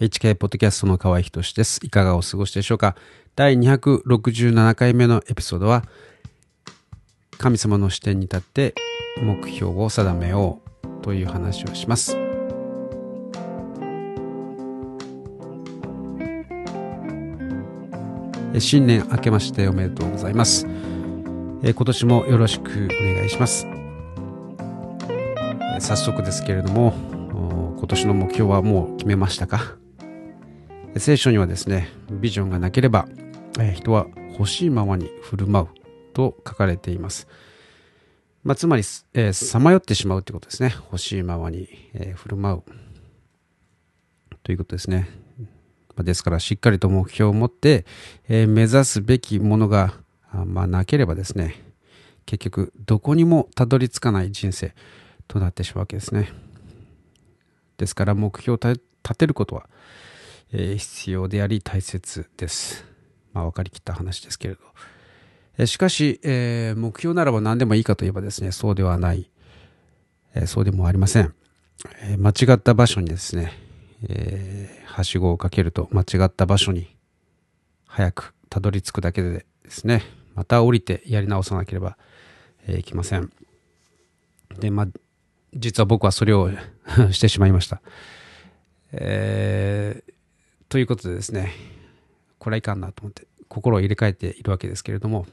HK ポッドキャストの河合仁です。いかがお過ごしでしょうか第267回目のエピソードは、神様の視点に立って目標を定めようという話をします。新年明けましておめでとうございます。今年もよろしくお願いします。早速ですけれども、今年の目標はもう決めましたか？聖書にはですね、ビジョンがなければ、え人は欲しいままに振る舞うと書かれています。まあ、つまり、えさまよってしまうということですね。欲しいままに、え振る舞うということですね。ですから、しっかりと目標を持って、え目指すべきものが、ま、なければですね、結局、どこにもたどり着かない人生となってしまうわけですね。ですから、目標を立てることは、えー、必要であり大切です。まあ、分かりきった話ですけれど。えー、しかし、えー、目標ならば何でもいいかといえばですね、そうではない、えそうでもありません。え間違った場所にですね、えはしごをかけると間違った場所に早くたどり着くだけでですね、また降りてやり直さなければ、えいきません。で、まあ、実は僕はそれを してしまいました。えー、ということでですね、これはいかんなと思って、心を入れ替えているわけですけれども、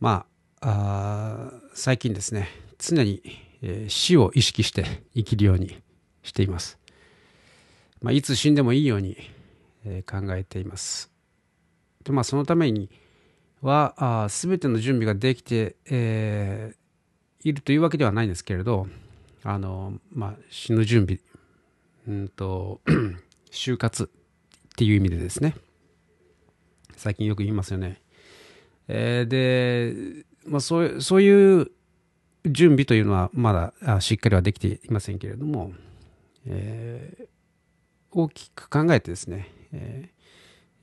まあ、あ最近ですね、常に、えー、死を意識して生きるようにしています。まあ、いつ死んでもいいように、えー、考えています。で、まあ、そのためには、すべての準備ができて、えー、いるというわけではないんですけれど、あの、まあ、死ぬ準備うんと 就活っていう意味でですね。最近よく言いますよね、えー、で、まあ、そうそういう準備というのはまだしっかりはできていませんけれども、えー、大きく考えてですね、え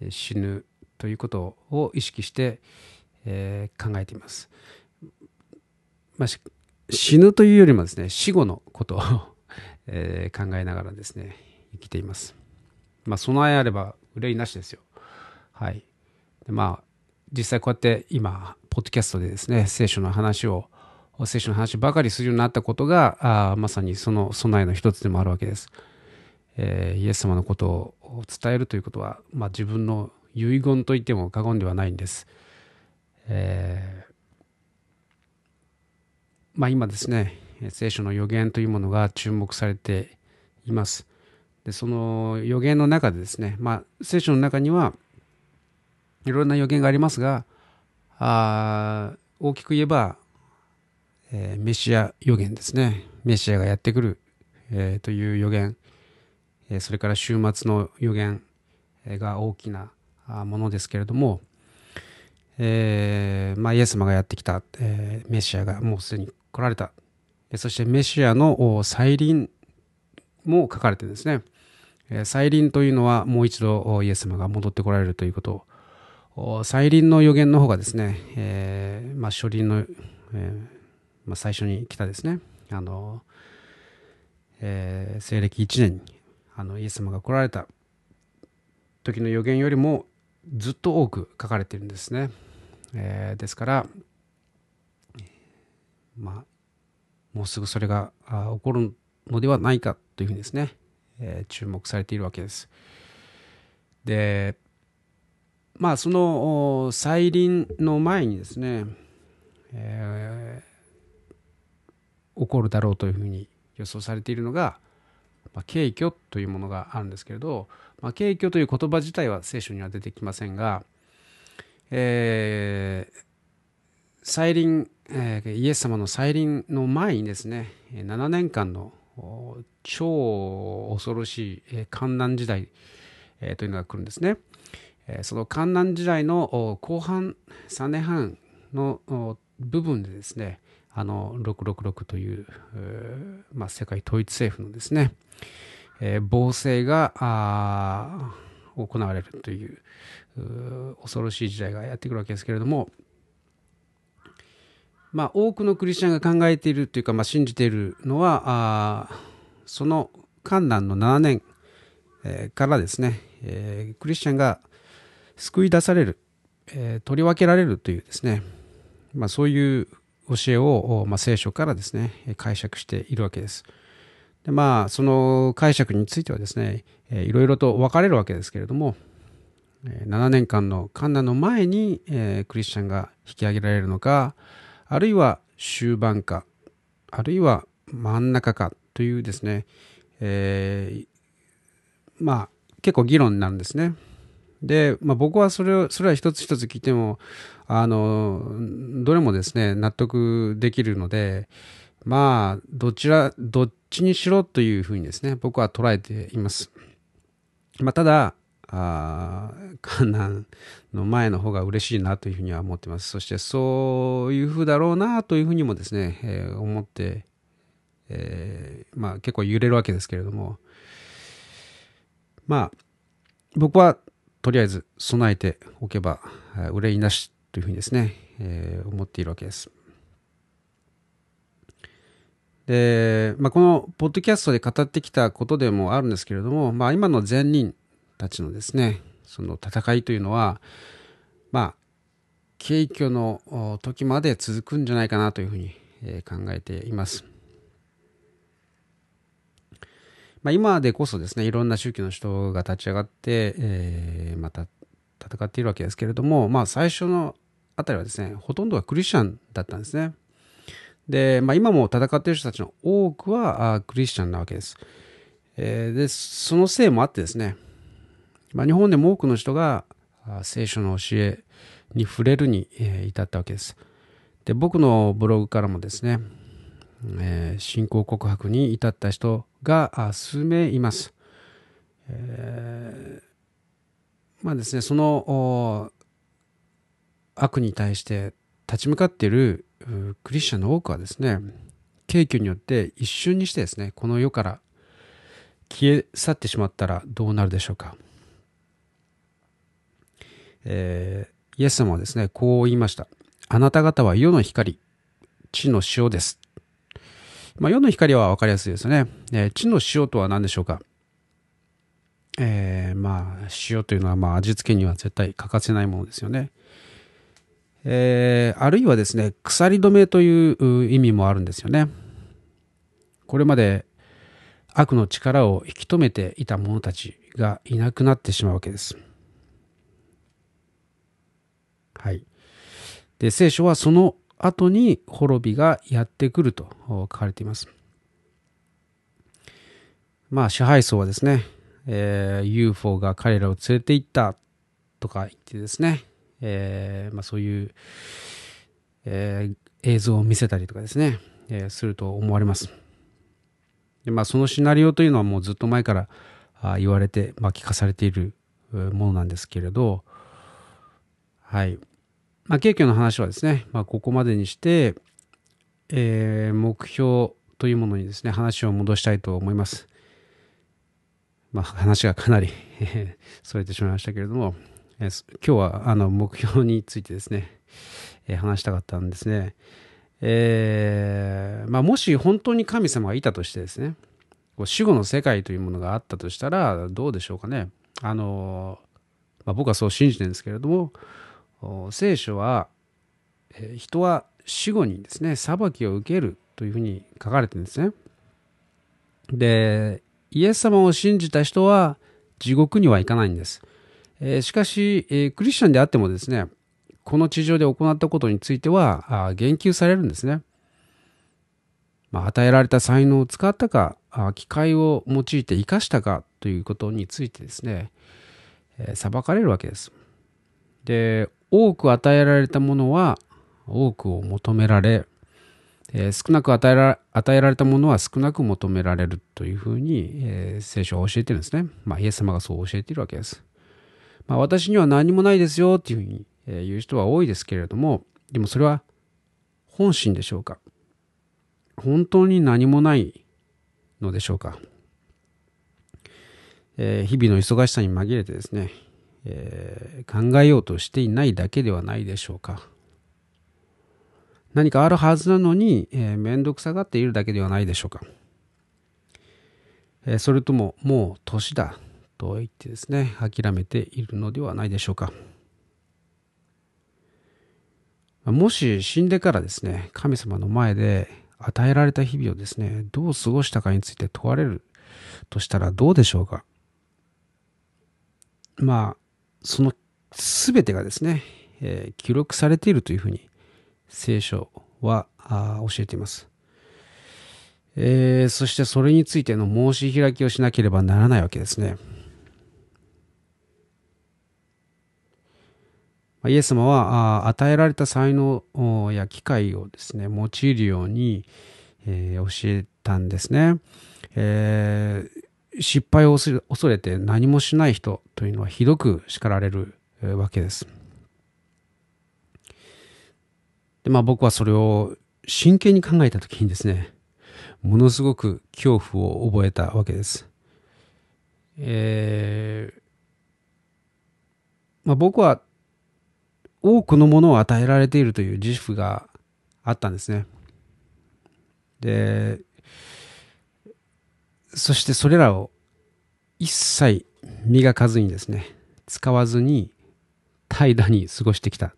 ー、死ぬということを意識して、えー、考えています、まあ、死ぬというよりもですね死後のことえー、考えながらですね生きています。まあ備えあれば憂いなしですよ。はい。でまあ実際こうやって今ポッドキャストでですね聖書の話を聖書の話ばかりするようになったことがあまさにその備えの一つでもあるわけです。えー、イエス様のことを伝えるということは、まあ、自分の遺言と言っても過言ではないんです。えー、まあ今ですね聖書の予言というものが注目されています。でその予言の中でですね、まあ、聖書の中にはいろんな予言がありますがあ大きく言えば、えー、メシア予言ですね。メシアがやってくる、えー、という予言、えー、それから終末の予言が大きなものですけれども、えーまあ、イエス様がやってきた、えー、メシアがもうすでに来られた。そしてメシアの再臨も書かれてるんですね。再臨というのはもう一度イエス様が戻ってこられるということ。再臨の予言の方がですね、えー、まあ、初臨の、えー、まあ、最初に来たですね。あの、えー、西暦1年にあのイエス様が来られた時の予言よりもずっと多く書かれてるんですね、えですからまあもうすぐそれが起こるのではないかというふうにですね、えー、注目されているわけです。で、まあその再臨の前にですね、えー、起こるだろうというふうに予想されているのが、まあ、敬虚というものがあるんですけれど、まあ、敬虚という言葉自体は聖書には出てきませんが、えー、再臨えー、イエス様の再臨の前にですね7年間の超恐ろしい観難時代、えー、というのが来るんですね。その観難時代の後半3年半の部分でですねあの666という、まあ、世界統一政府のですね、えー、暴政が行われるという恐ろしい時代がやってくるわけですけれどもまあ、多くのクリスチャンが考えているというか、まあ、信じているのはあその観難の7年、えー、からですね、えー、クリスチャンが救い出される、えー、取り分けられるというですね、まあ、そういう教えを、まあ、聖書からですね解釈しているわけです。でまあその解釈についてはですね、えー、いろいろと分かれるわけですけれども、7年間の観難の前に、えー、クリスチャンが引き上げられるのかあるいは終盤かあるいは真ん中かというですね、えー、まあ結構議論なんですね。で、まあ、僕はそれをそれは一つ一つ聞いてもあのどれもですね納得できるのでまあどちらどっちにしろというふうにですね僕は捉えています。まあ、ただあ観難の前の方が嬉しいなというふうには思ってます。そしてそういうふうだろうなというふうにもですね、えー、思って、えー、まあ結構揺れるわけですけれども、まあ僕はとりあえず備えておけば憂いなしというふうにですね、えー、思っているわけです。で、まあ、このポッドキャストで語ってきたことでもあるんですけれども、まあ、今の善人たちのですねその戦いというのはまあ景挙の時まで続くんじゃないかなというふうに考えています。まあ、今でこそですねいろんな宗教の人が立ち上がって、えー、また戦っているわけですけれども、まあ、最初のあたりはですねほとんどがクリスチャンだったんですね。で、まあ、今も戦っている人たちの多くはクリスチャンなわけです。えー、でそのせいもあってですねまあ、日本でも多くの人が聖書の教えに触れるに至ったわけです。で僕のブログからもですね、えー、信仰告白に至った人が数名います。えー、まあですねその悪に対して立ち向かっているクリスチャンの多くはですね景挙によって一瞬にしてですねこの世から消え去ってしまったらどうなるでしょうか。えー、イエス様はですね、こう言いました。あなた方は世の光、地の塩です。まあ、世の光は分かりやすいですね。えー、地の塩とは何でしょうか？えー、まあ、塩というのは、まあ、味付けには絶対欠かせないものですよね。えー、あるいはですね、鎖止めという意味もあるんですよね。これまで悪の力を引き止めていた者たちがいなくなってしまうわけです。はい。で、聖書はその後に滅びがやってくると書かれています。まあ、支配層はですね、えー、UFO が彼らを連れて行ったとか言ってですね、えー、まあ、そういう、えー、映像を見せたりとかですね、えすると思われます。でまあ、そのシナリオというのはもうずっと前からあ言われて、まあ、聞かされているものなんですけれど、はい。まあ、景気の話はですね、まあ、ここまでにして、えー、目標というものにですね、話を戻したいと思います。まあ、話がかなり それてしまいましたけれども、えー、今日はあの目標についてですね、えー、話したかったんですね。えー、まあ、もし本当に神様がいたとしてですね、死後の世界というものがあったとしたらどうでしょうかね。あの、まあ、僕はそう信じてるんですけれども、聖書は、人は死後にですね裁きを受けるというふうに書かれてるんですね。でイエス様を信じた人は地獄には行かないんです。え、しかし、え、クリスチャンであってもですねこの地上で行ったことについては言及されるんですね。ま、与えられた才能を使ったか機械を用いて生かしたかということについてですね、え、裁かれるわけです。で多く与えられたものは多くを求められ、えー、少なく与えら与えられたものは少なく求められるというふうに、えー、聖書は教えてるんですね。まあ、イエス様がそう教えているわけです。まあ、私には何もないですよっていうふうに言う人は多いですけれども、でもそれは本心でしょうか？本当に何もないのでしょうか、えー、日々の忙しさに紛れてですね、えー、考えようとしていないだけではないでしょうか。何かあるはずなのに、えー、めんどくさがっているだけではないでしょうか。えそれとももう年だと言ってですね諦めているのではないでしょうかもし死んでからですね神様の前で与えられた日々をですねどう過ごしたかについて問われるとしたらどうでしょうかまあその全てがですね、えー、記録されているというふうに聖書は教えています。えー、そしてそれについての申し開きをしなければならないわけですね。イエス様は与えられた才能や機会をですね用いるように、えー、教えたんですね、えー、失敗を恐れて何もしない人というのはひどく叱られるわけです。でまあ僕はそれを真剣に考えた時にですねものすごく恐怖を覚えたわけです。えーまあ、僕は多くのものを与えられているという自負があったんですね。で、そしてそれらを一切磨かずにですね、使わずに怠惰に過ごしてきた、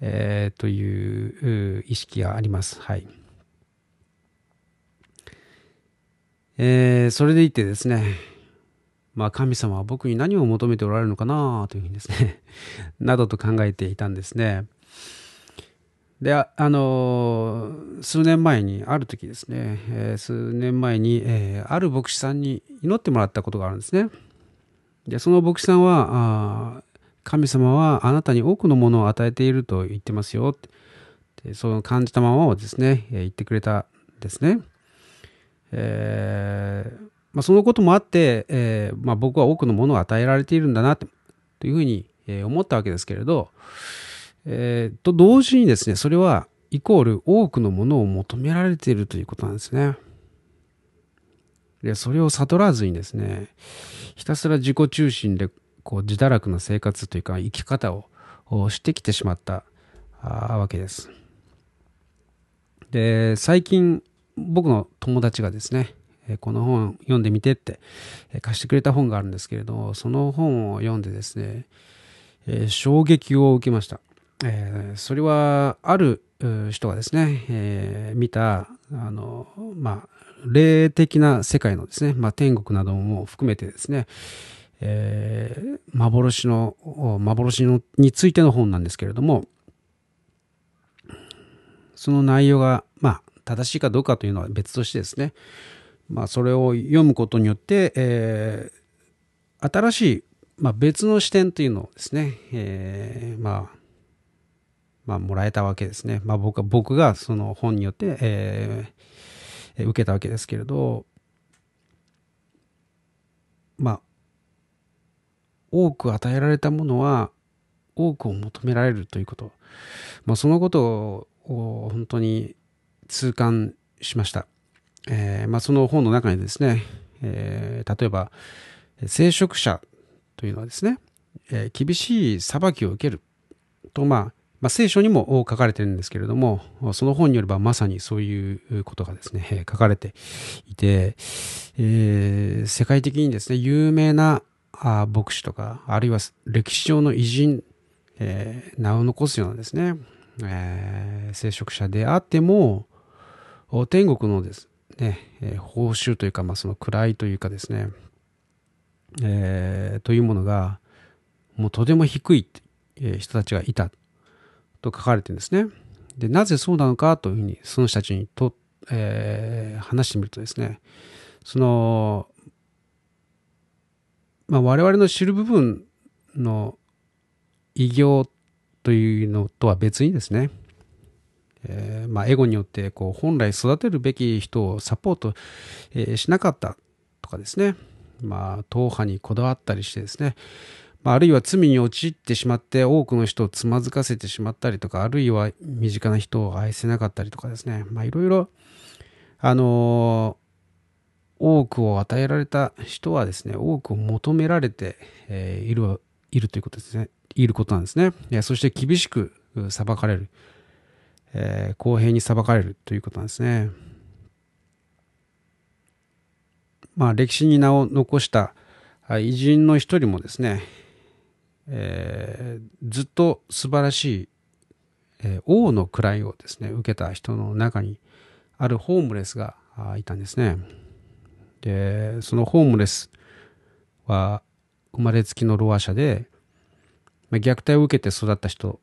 えー、という意識があります。はい。えー、それでいてですね、まあ神様は僕に何を求めておられるのかなというふうにですね などと考えていたんですね。で、あ、の数年前に、ある時ですね、えー、数年前に、えー、ある牧師さんに祈ってもらったことがあるんですね。で、その牧師さんは、神様はあなたに多くのものを与えていると言ってますよって、その感じたままをですね、えー、言ってくれたんですね。えー、まあ、そのこともあって、えー、まあ、僕は多くのものを与えられているんだなというふうに思ったわけですけれど、えー、と同時にですね、それはイコール多くのものを求められているということなんですね。で、それを悟らずにですね、ひたすら自己中心でこう自堕落な生活というか生き方をしてきてしまったわけです。で、最近僕の友達がですね、この本読んでみてって貸してくれた本があるんですけれど、その本を読んでですね、衝撃を受けました。えそれはある人がですね、え見た、あの、まあ、霊的な世界のですね、まあ、天国なども含めてですね、えー、幻の、幻のについての本なんですけれども、その内容が、まあ、正しいかどうかというのは別としてですね、まあ、それを読むことによって、えー、新しい、まあ、別の視点というのをですね、えー、まあ、まあ、もらえたわけですね。まあ、僕は、僕がその本によって、えー、受けたわけですけれど、まあ、多く与えられたものは、多くを求められるということ。まあ、そのことを本当に痛感しました。えーまあ、その本の中にですね、えー、例えば聖職者というのはですね、えー、厳しい裁きを受けると、まあ、まあ、聖書にも書かれてるんですけれども、その本によればまさにそういうことがですね、書かれていて、えー、世界的にですね、有名な牧師とか、あるいは歴史上の偉人、えー、名を残すようなですね、えー、聖職者であっても、天国のですね、報酬というか、まあ、その位というかですね、え、というものが、もうとても低い人たちがいた。と書かれてるんですね。で、なぜそうなのかというふうに、その人たちにと、えー、話してみるとですね、その、まあ、我々の知る部分の異業というのとは別にですね、えー、まあ、エゴによってこう本来育てるべき人をサポート、えー、しなかったとかですね、まあ、党派にこだわったりしてですね、まあ、あるいは罪に陥ってしまって多くの人をつまずかせてしまったりとか、あるいは身近な人を愛せなかったりとかですね、まあ、いろいろ、あの、多くを与えられた人はですね、多くを求められて、えー、いる、いるということですね。いることなんですね。そして厳しく裁かれる。えー、公平に裁かれるということなんですね。まあ、歴史に名を残した偉人の一人もですね、えー、ずっと素晴らしい、えー、王の位をですね受けた人の中にあるホームレスがいたんですね。でそのホームレスは生まれつきのロア者で、まあ、虐待を受けて育った人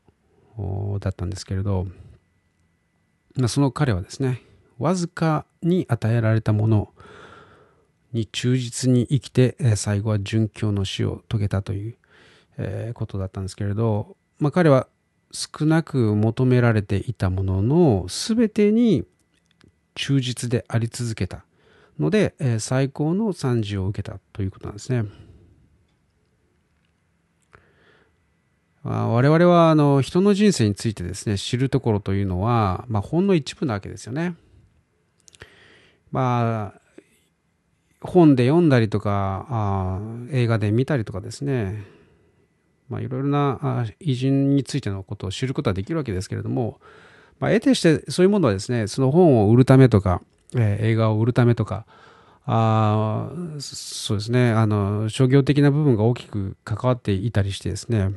だったんですけれど、まあ、その彼はですねわずかに与えられたものに忠実に生きて最後は殉教の死を遂げたということだったんですけれど、まあ、彼は少なく求められていたものの全てに忠実であり続けたので最高の賛辞を受けたということなんですね。我々はあの人の人生についてですね知るところというのは、まあ、ほんの一部なわけですよね。まあ本で読んだりとかあ映画で見たりとかですねまあいろいろな偉人についてのことを知ることはできるわけですけれども、まあ、得てしてそういうものはですねその本を売るためとか、えー、映画を売るためとかあそうですねあの商業的な部分が大きく関わっていたりしてですね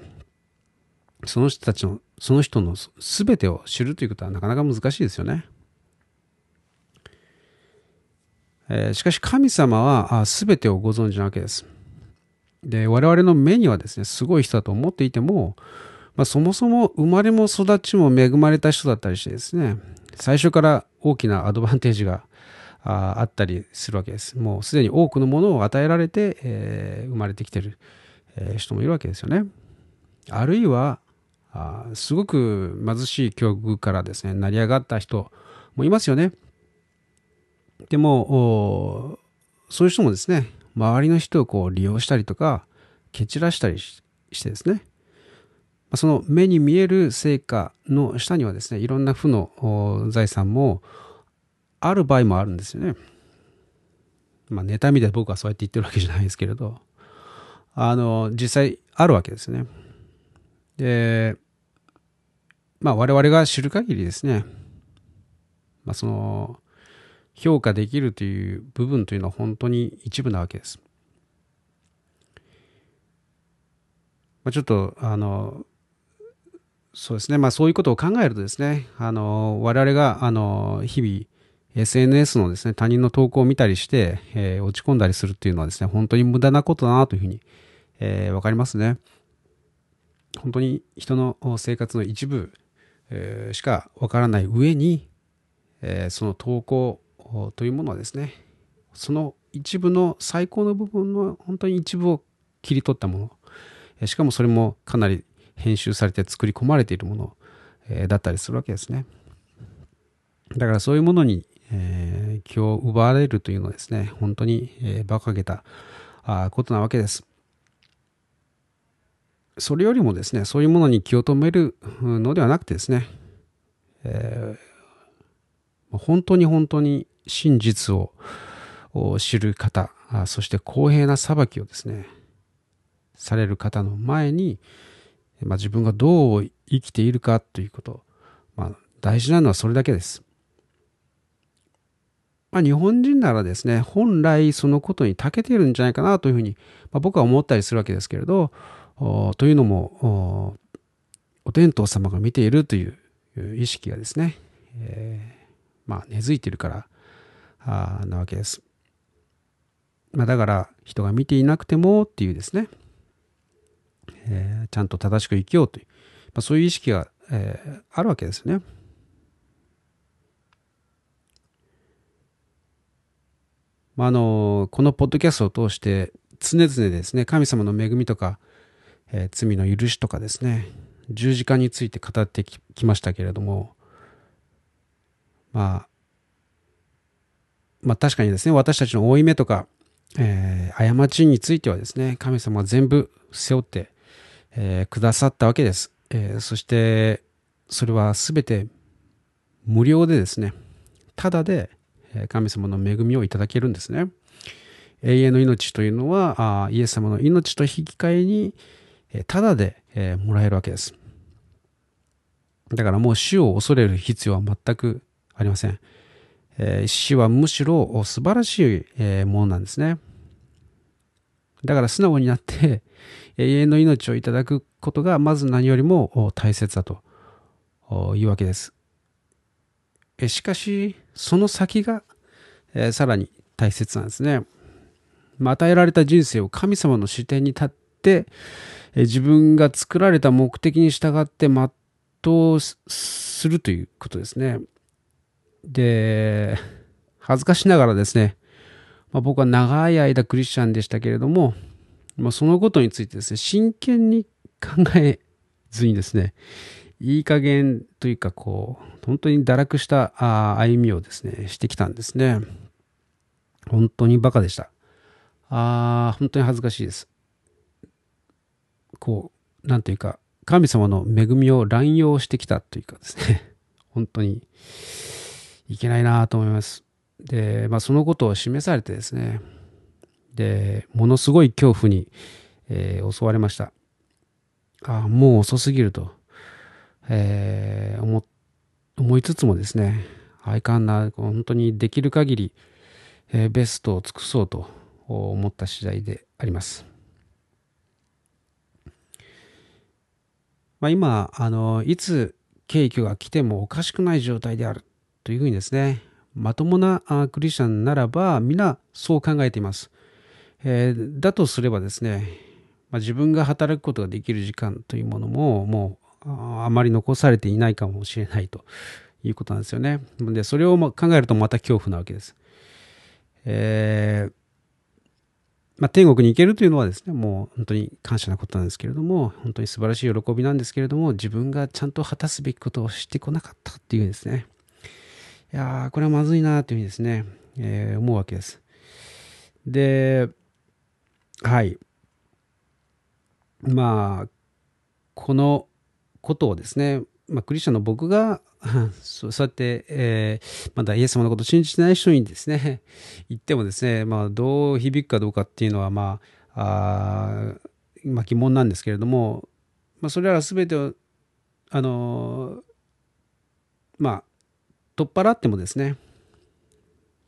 その人たちのその人の全てを知るということはなかなか難しいですよね。えー、しかし神様は全てをご存知なわけです。で、我々の目にはですね、すごい人だと思っていても、まあ、そもそも生まれも育ちも恵まれた人だったりしてですね、最初から大きなアドバンテージがあったりするわけです。もうすでに多くのものを与えられて、えー、生まれてきてる、え、人もいるわけですよね。あるいは、あすごく貧しい境遇からですね、成り上がった人もいますよね。でも、そういう人もですね、周りの人をこう利用したりとか、蹴散らしたりしてですね、その目に見える成果の下にはですね、いろんな負の財産もある場合もあるんですよね。まあ、妬みで僕はそうやって言ってるわけじゃないですけれど、あの、実際あるわけですね。で、まあ我々が知る限りですね、まあその、評価できるという部分というのは本当に一部なわけです。まあ、ちょっとあのそうですねまあそういうことを考えるとですねあの我々があの日々 SNS のですね他人の投稿を見たりして、えー、落ち込んだりするっていうのはですね本当に無駄なことだなというふうに、えー、分かりますね。本当に人の生活の一部、えー、しか分からない上に、えー、その投稿というものはですねその一部の最高の部分の本当に一部を切り取ったもの。しかもそれもかなり編集されて作り込まれているものだったりするわけですね。だからそういうものに、えー、気を奪われるというのはですね本当に、えー、馬鹿げたあことなわけです。それよりもですねそういうものに気を止めるのではなくてですね、えー、本当に本当に真実を知る方、そして公平な裁きをですね、される方の前に、まあ、自分がどう生きているかということ、まあ、大事なのはそれだけです。まあ、日本人ならですね、本来そのことに長けているんじゃないかなというふうに、まあ、僕は思ったりするわけですけれど、というのも、お天道様が見ているという意識がですね、えー、まあ、根付いているからあなわけです。まあ、だから人が見ていなくてもっていうですね、えー、ちゃんと正しく生きようという、まあ、そういう意識が、えー、あるわけですね。まあ、あのこのポッドキャストを通して常々ですね神様の恵みとか、えー、罪の許しとかですね十字架について語ってきましたけれどもまあまあ確かにですね、私たちの負い目とか、えー、過ちについてはですね、神様は全部背負って、えー、くださったわけです。えー、そして、それはすべて無料でですね、ただで神様の恵みをいただけるんですね。永遠の命というのは、あイエス様の命と引き換えに、ただで、えー、もらえるわけです。だからもう死を恐れる必要は全くありません。え、死はむしろ素晴らしい、え、ものなんですね。だから素直になって 永遠の命をいただくことがまず何よりも大切だというわけです。しかし、その先が、え、さらに大切なんですね。与えられた人生を神様の視点に立って、自分が作られた目的に従って全うするということですね。で、恥ずかしながらですね、まあ、僕は長い間クリスチャンでしたけれども、まあ、そのことについてですね、真剣に考えずにですね、いい加減というか、こう、本当に堕落した歩みをですね、してきたんですね。本当にバカでした。ああ、本当に恥ずかしいです。こう、なんというか、神様の恵みを乱用してきたというかですね、本当にいけないなと思います。で、まあ、そのことを示されてですね、で、ものすごい恐怖に、えー、襲われました。ああ、もう遅すぎると。えー、思思いつつもですね、あいかんな、本当にできる限り、えー、ベストを尽くそうと思った次第であります。まあ、今、あの、いつ景挙が来てもおかしくない状態であるというふうにですね、まともなクリスチャンならば皆そう考えています。えー、だとすればですね、まあ、自分が働くことができる時間というものももうあまり残されていないかもしれないということなんですよね。で、それを考えるとまた恐怖なわけです。えー、まあ、天国に行けるというのはですね、もう本当に感謝なことなんですけれども、本当に素晴らしい喜びなんですけれども、自分がちゃんと果たすべきことをしてこなかったっていうですね、いやー、これはまずいなというふうにですね、えー、思うわけです。で、はい。まあ、このことをですね、まあ、クリスチャンの僕が そうやって、えー、まだイエス様のことを信じてない人にですね、言ってもですね、まあ、どう響くかどうかっていうのは、まあ、あまあ、疑問なんですけれども、まあ、それら全てを、あのまあ、取っ払ってもですね、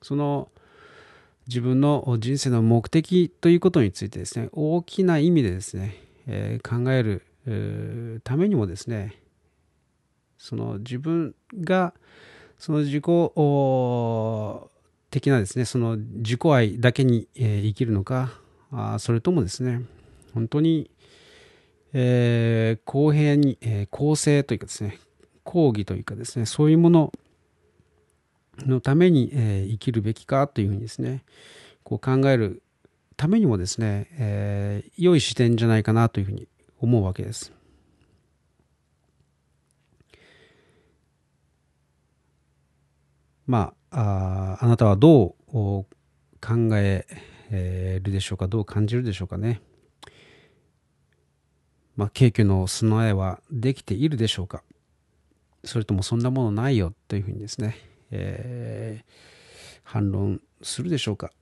その自分の人生の目的ということについてですね、大きな意味でですね、えー、考えるためにもですねその自分がその自己的なですねその自己愛だけに、え生きるのかあそれともですね本当に、え、公平に、え、公正というかですね公義というかですねそういうもののために、えー、生きるべきかというふうにですねこう考えるためにもですね、えー、良い視点じゃないかなというふうに思うわけです。まあ、ああなたはどう考えるでしょうかどう感じるでしょうかね。まあ、景挙の備えはできているでしょうかそれともそんなものないよというふうにですね、えー、反論するでしょうか。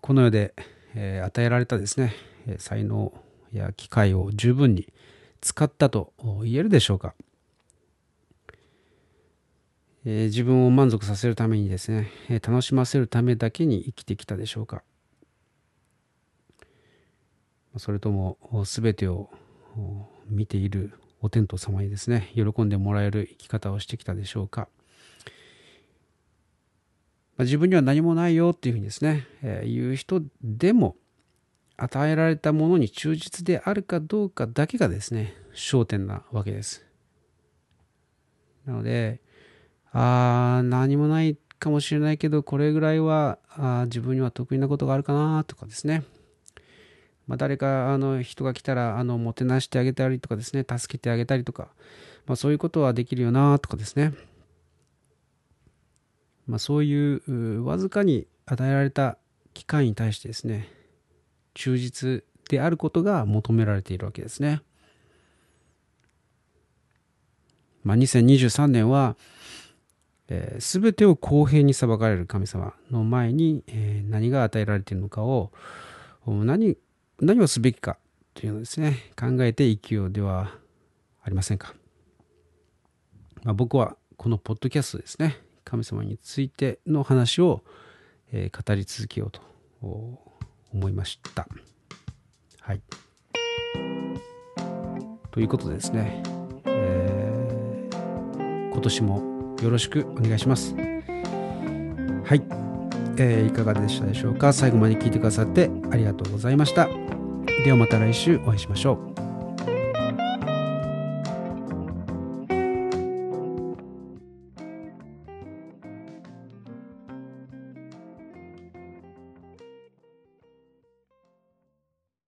この世でえ与えられたですね、才能や機会を十分に使ったと言えるでしょうか、え自分を満足させるためにですね、楽しませるためだけに生きてきたでしょうか。それとも全てを見ているお天道様にですね喜んでもらえる生き方をしてきたでしょうかまあ、自分には何もないよっていうふうにですね、えー、言う人でも与えられたものに忠実であるかどうかだけがですね焦点なわけです。なのでああ何もないかもしれないけどこれぐらいはあ自分には得意なことがあるかなとかですね、まあ、誰かあの人が来たらあのもてなしてあげたりとかですね助けてあげたりとか、まあ、そういうことはできるよなとかですねまあ、そういうわずかに与えられた機会に対してですね忠実であることが求められているわけですね。まあ、2023年は、えー、全てを公平に裁かれる神様の前に、えー、何が与えられているのかを何何をすべきかというのですね考えて生きようではありませんか。まあ、僕はこのポッドキャストですね神様についての話を、え、語り続けようと思いました。はい。ということでですね、えー、今年もよろしくお願いします。はい、えー、いかがでしたでしょうか？最後まで聞いてくださってありがとうございました。ではまた来週お会いしましょう。